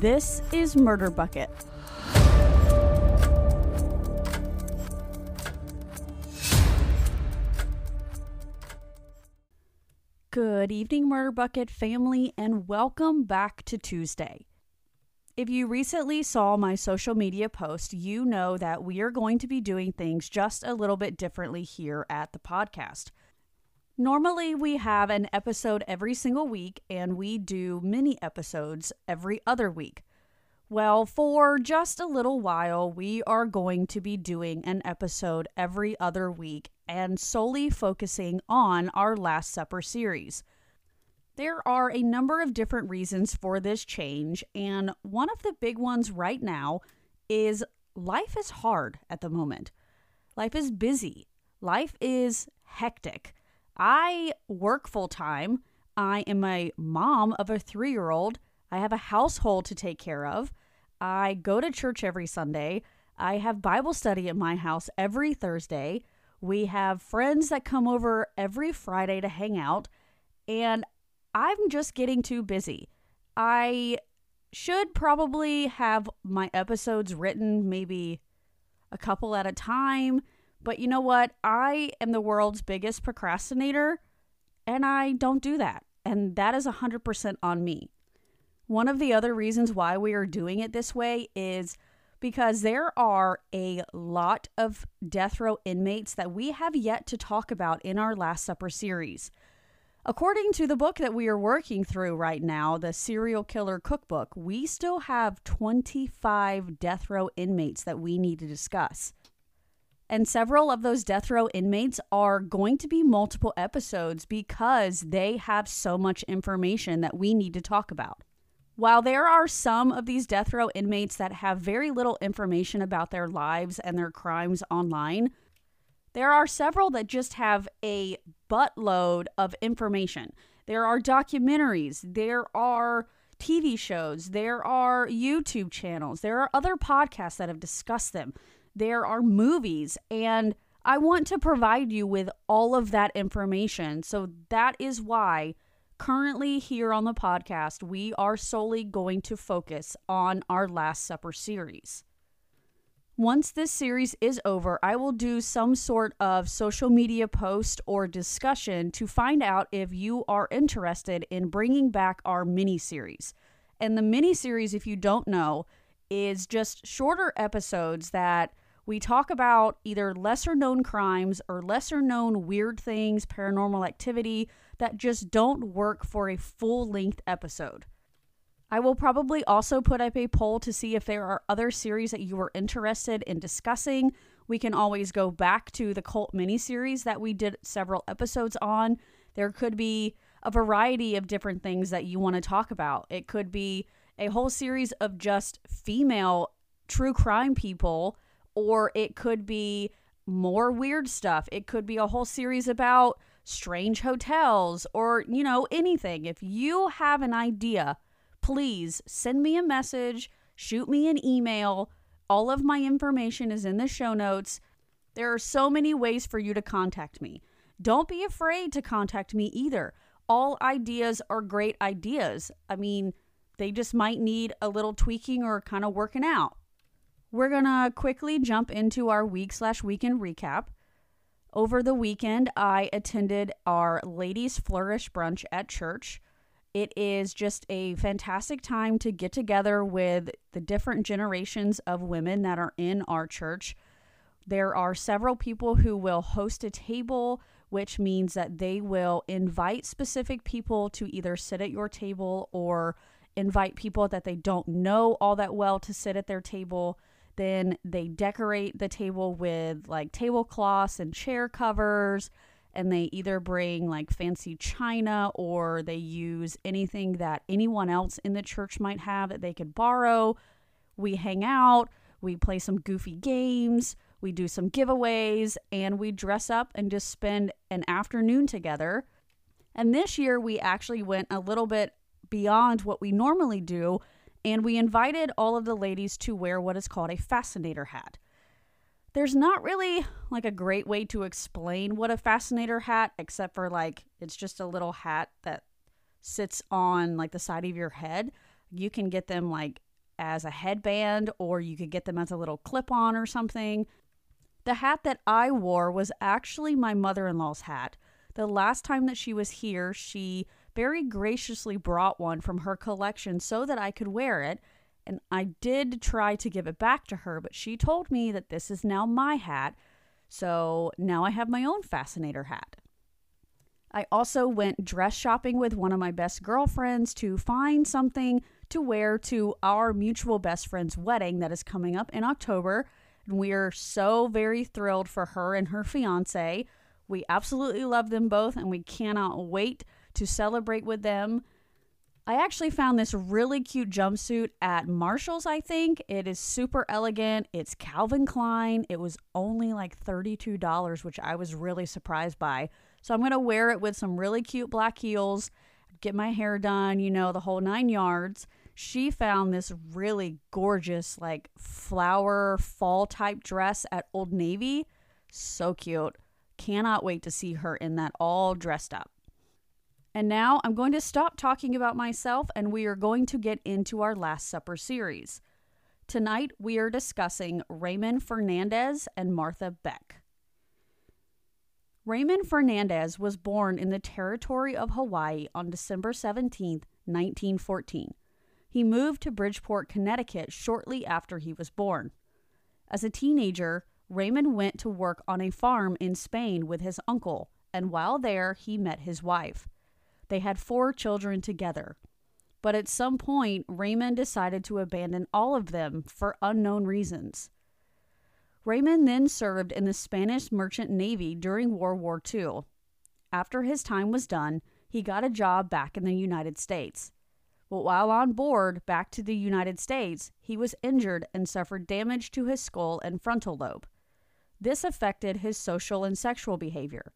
This is Murder Bucket. Good evening, Murder Bucket family, and welcome back to Tuesday. If you recently saw my social media post, you know that we are going to be doing things just a little bit differently here at the podcast. Normally, we have an episode every single week, and we do mini episodes every other week. Well, for just a little while, we are going to be doing an episode every other week and solely focusing on our Last Supper series. There are a number of different reasons for this change, and one of the big ones right now is life is hard at the moment. Life is busy, life is hectic. I work full time. I am a mom of a three year old. I have a household to take care of. I go to church every Sunday. I have Bible study at my house every Thursday. We have friends that come over every Friday to hang out. And I'm just getting too busy. I should probably have my episodes written maybe a couple at a time. But you know what? I am the world's biggest procrastinator, and I don't do that. And that is 100% on me. One of the other reasons why we are doing it this way is because there are a lot of death row inmates that we have yet to talk about in our Last Supper series. According to the book that we are working through right now, the Serial Killer Cookbook, we still have 25 death row inmates that we need to discuss. And several of those death row inmates are going to be multiple episodes because they have so much information that we need to talk about. While there are some of these death row inmates that have very little information about their lives and their crimes online, there are several that just have a buttload of information. There are documentaries, there are TV shows, there are YouTube channels, there are other podcasts that have discussed them, there are movies, and I want to provide you with all of that information. So that is why Currently, here on the podcast, we are solely going to focus on our Last Supper series. Once this series is over, I will do some sort of social media post or discussion to find out if you are interested in bringing back our mini series. And the mini series, if you don't know, is just shorter episodes that we talk about either lesser known crimes or lesser known weird things, paranormal activity that just don't work for a full length episode. I will probably also put up a poll to see if there are other series that you are interested in discussing. We can always go back to the cult miniseries that we did several episodes on. There could be a variety of different things that you want to talk about. It could be a whole series of just female true crime people, or it could be more weird stuff. It could be a whole series about strange hotels, or, you know, anything. If you have an idea, please send me a message, shoot me an email. All of my information is in the show notes. There are so many ways for you to contact me. Don't be afraid to contact me either. All ideas are great ideas. I mean, they just might need a little tweaking or kind of working out. We're to quickly jump into our week slash weekend recap. Over the weekend, I attended our Ladies Flourish brunch at church. It is just a fantastic time to get together with the different generations of women that are in our church. There are several people who will host a table, which means that they will invite specific people to either sit at your table or invite people that they don't know all that well to sit at their table. Then they decorate the table with like tablecloths and chair covers. And they either bring like fancy china or they use anything that anyone else in the church might have that they could borrow. We hang out, we play some goofy games, we do some giveaways, and we dress up and just spend an afternoon together. And this year, we actually went a little bit beyond what we normally do and we invited all of the ladies to wear what is called a fascinator hat. There's not really like a great way to explain what a fascinator hat except for like it's just a little hat that sits on like the side of your head. You can get them like as a headband or you could get them as a little clip on or something. The hat that I wore was actually my mother in law's hat. The last time that she was here, she very graciously brought one from her collection so that I could wear it. And I did try to give it back to her, but she told me that this is now my hat. So now I have my own fascinator hat. I also went dress shopping with one of my best girlfriends to find something to wear to our mutual best friend's wedding that is coming up in October. And we are so very thrilled for her and her fiance. We absolutely love them both and we cannot wait to celebrate with them. I actually found this really cute jumpsuit at Marshall's, I think. It is super elegant. It's Calvin Klein. It was only like $32, which I was really surprised by. So I'm going to wear it with some really cute black heels, get my hair done, you know, the whole nine yards. She found this really gorgeous, like flower fall type dress at Old Navy. So cute. Cannot wait to see her in that all dressed up. And now I'm going to stop talking about myself and we are going to get into our Last Supper series. Tonight we are discussing Raymond Fernandez and Martha Beck. Raymond Fernandez was born in the territory of Hawaii on December 17, 1914. He moved to Bridgeport, Connecticut shortly after he was born. As a teenager, Raymond went to work on a farm in Spain with his uncle, and while there, he met his wife. They had four children together. But at some point, Raymond decided to abandon all of them for unknown reasons. Raymond then served in the Spanish Merchant Navy during World War II. After his time was done, he got a job back in the United States. But while on board back to the United States, he was injured and suffered damage to his skull and frontal lobe. This affected his social and sexual behavior.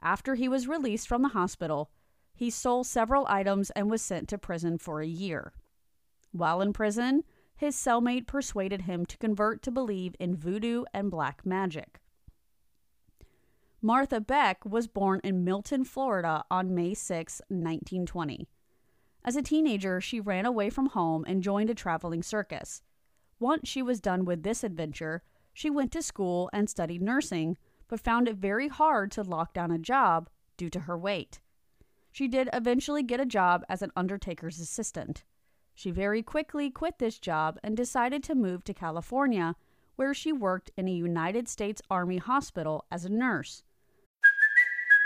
After he was released from the hospital, he stole several items and was sent to prison for a year. While in prison, his cellmate persuaded him to convert to believe in voodoo and black magic. Martha Beck was born in Milton, Florida on May 6, 1920. As a teenager, she ran away from home and joined a traveling circus. Once she was done with this adventure, she went to school and studied nursing, but found it very hard to lock down a job due to her weight. She did eventually get a job as an undertaker's assistant. She very quickly quit this job and decided to move to California, where she worked in a United States Army hospital as a nurse.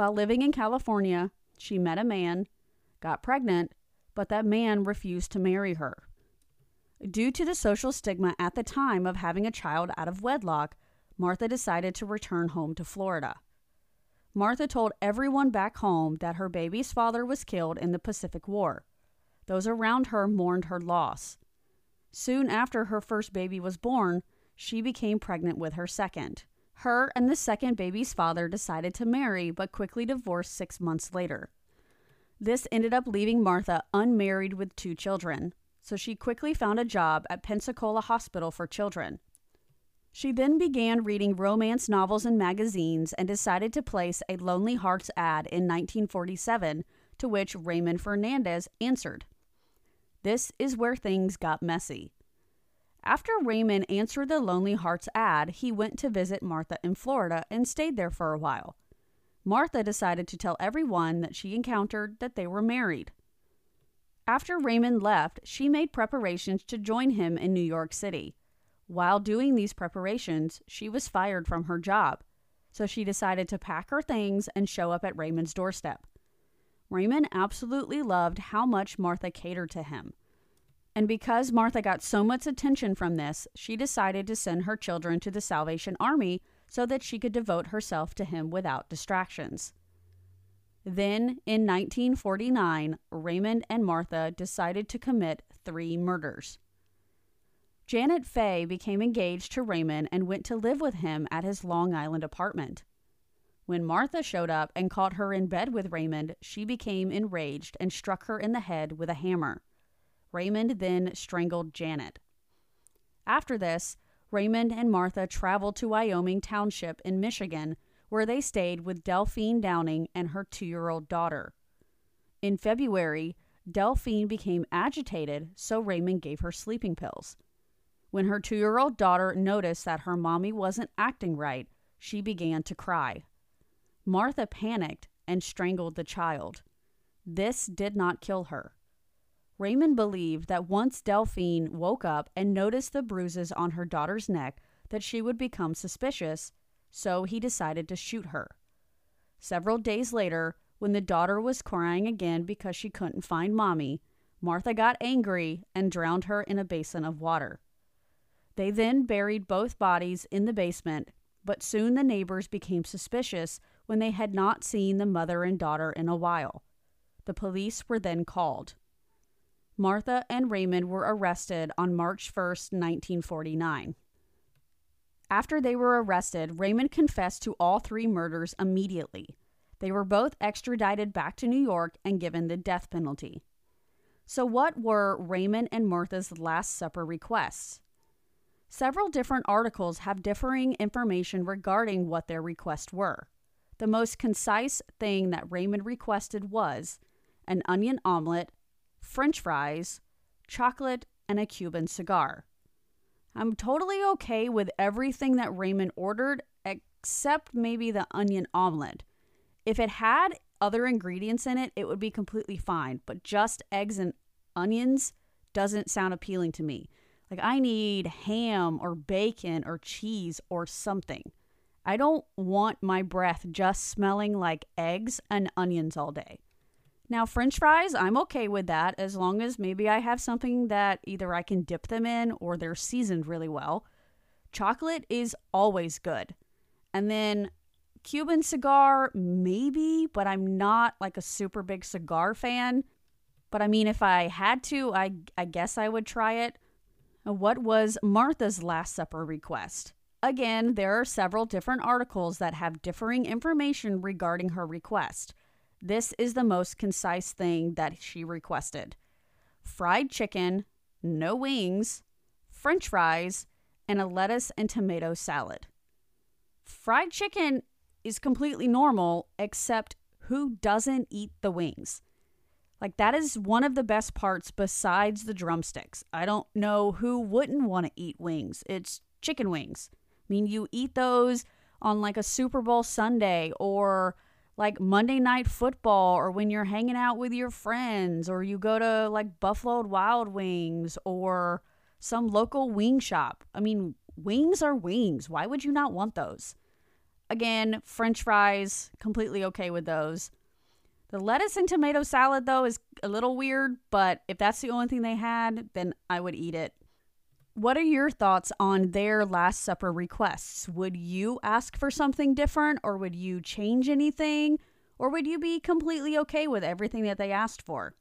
While living in California, she met a man, got pregnant, but that man refused to marry her. Due to the social stigma at the time of having a child out of wedlock, Martha decided to return home to Florida. Martha told everyone back home that her baby's father was killed in the Pacific War. Those around her mourned her loss. Soon after her first baby was born, she became pregnant with her second. Her and the second baby's father decided to marry, but quickly divorced six months later. This ended up leaving Martha unmarried with two children, so she quickly found a job at Pensacola Hospital for Children. She then began reading romance novels and magazines and decided to place a Lonely Hearts ad in 1947, to which Raymond Fernandez answered. This is where things got messy. After Raymond answered the Lonely Hearts ad, he went to visit Martha in Florida and stayed there for a while. Martha decided to tell everyone that she encountered that they were married. After Raymond left, she made preparations to join him in New York City. While doing these preparations, she was fired from her job, so she decided to pack her things and show up at Raymond's doorstep. Raymond absolutely loved how much Martha catered to him. And because Martha got so much attention from this, she decided to send her children to the Salvation Army so that she could devote herself to him without distractions. Then, in 1949, Raymond and Martha decided to commit three murders. Janet Fay became engaged to Raymond and went to live with him at his Long Island apartment. When Martha showed up and caught her in bed with Raymond, she became enraged and struck her in the head with a hammer. Raymond then strangled Janet. After this, Raymond and Martha traveled to Wyoming Township in Michigan, where they stayed with Delphine Downing and her two year old daughter. In February, Delphine became agitated, so Raymond gave her sleeping pills. When her two year old daughter noticed that her mommy wasn't acting right, she began to cry. Martha panicked and strangled the child. This did not kill her. Raymond believed that once Delphine woke up and noticed the bruises on her daughter's neck, that she would become suspicious, so he decided to shoot her. Several days later, when the daughter was crying again because she couldn't find mommy, Martha got angry and drowned her in a basin of water. They then buried both bodies in the basement, but soon the neighbors became suspicious when they had not seen the mother and daughter in a while. The police were then called. Martha and Raymond were arrested on March 1, 1949. After they were arrested, Raymond confessed to all three murders immediately. They were both extradited back to New York and given the death penalty. So, what were Raymond and Martha's Last Supper requests? Several different articles have differing information regarding what their requests were. The most concise thing that Raymond requested was an onion omelet, french fries, chocolate, and a Cuban cigar. I'm totally okay with everything that Raymond ordered except maybe the onion omelet. If it had other ingredients in it, it would be completely fine, but just eggs and onions doesn't sound appealing to me. Like, I need ham or bacon or cheese or something. I don't want my breath just smelling like eggs and onions all day. Now, french fries, I'm okay with that as long as maybe I have something that either I can dip them in or they're seasoned really well. Chocolate is always good. And then Cuban cigar, maybe, but I'm not like a super big cigar fan. But I mean, if I had to, I, I guess I would try it. Uh, what was Martha's Last Supper request? Again, there are several different articles that have differing information regarding her request. This is the most concise thing that she requested fried chicken, no wings, french fries, and a lettuce and tomato salad. Fried chicken is completely normal, except who doesn't eat the wings? Like, that is one of the best parts besides the drumsticks. I don't know who wouldn't want to eat wings. It's chicken wings. I mean, you eat those on like a Super Bowl Sunday or like Monday Night Football or when you're hanging out with your friends or you go to like Buffalo Wild Wings or some local wing shop. I mean, wings are wings. Why would you not want those? Again, french fries, completely okay with those. The lettuce and tomato salad, though, is a little weird, but if that's the only thing they had, then I would eat it. What are your thoughts on their Last Supper requests? Would you ask for something different, or would you change anything, or would you be completely okay with everything that they asked for?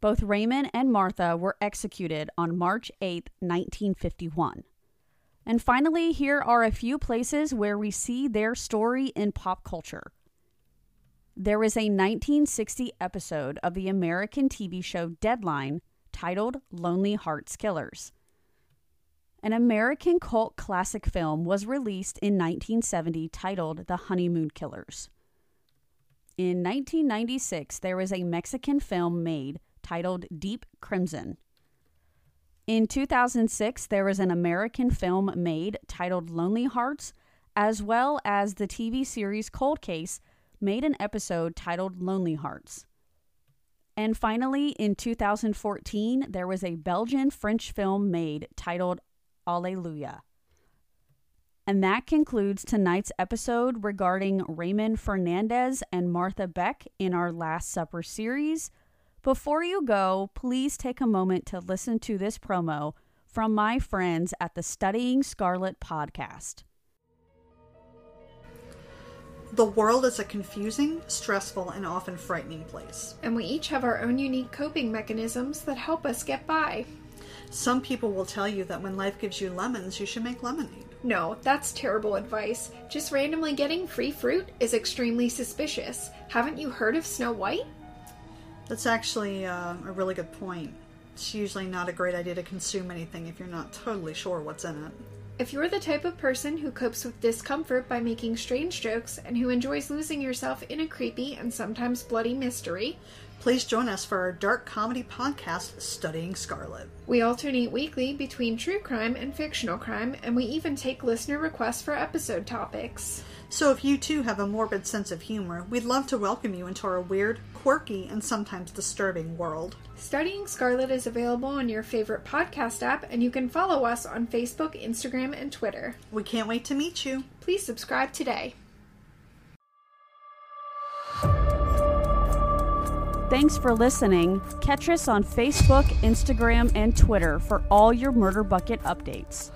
Both Raymond and Martha were executed on March 8, 1951. And finally, here are a few places where we see their story in pop culture. There was a 1960 episode of the American TV show Deadline titled Lonely Hearts Killers. An American cult classic film was released in 1970 titled The Honeymoon Killers. In 1996, there was a Mexican film made titled Deep Crimson. In 2006, there was an American film made titled Lonely Hearts, as well as the TV series Cold Case made an episode titled Lonely Hearts. And finally, in 2014, there was a Belgian French film made titled Alleluia. And that concludes tonight's episode regarding Raymond Fernandez and Martha Beck in our Last Supper series. Before you go, please take a moment to listen to this promo from my friends at the Studying Scarlet podcast. The world is a confusing, stressful, and often frightening place. And we each have our own unique coping mechanisms that help us get by. Some people will tell you that when life gives you lemons, you should make lemonade. No, that's terrible advice. Just randomly getting free fruit is extremely suspicious. Haven't you heard of Snow White? That's actually uh, a really good point. It's usually not a great idea to consume anything if you're not totally sure what's in it. If you're the type of person who copes with discomfort by making strange jokes and who enjoys losing yourself in a creepy and sometimes bloody mystery, Please join us for our dark comedy podcast, Studying Scarlet. we alternate weekly between true crime and fictional crime, and we even take listener requests for episode topics. So if you too have a morbid sense of humor, we'd love to welcome you into our weird, quirky, and sometimes disturbing world. Studying Scarlet is available on your favorite podcast app, and you can follow us on Facebook, Instagram, and Twitter. We can't wait to meet you. Please subscribe today. Thanks for listening. Catch us on Facebook, Instagram, and Twitter for all your Murder Bucket updates.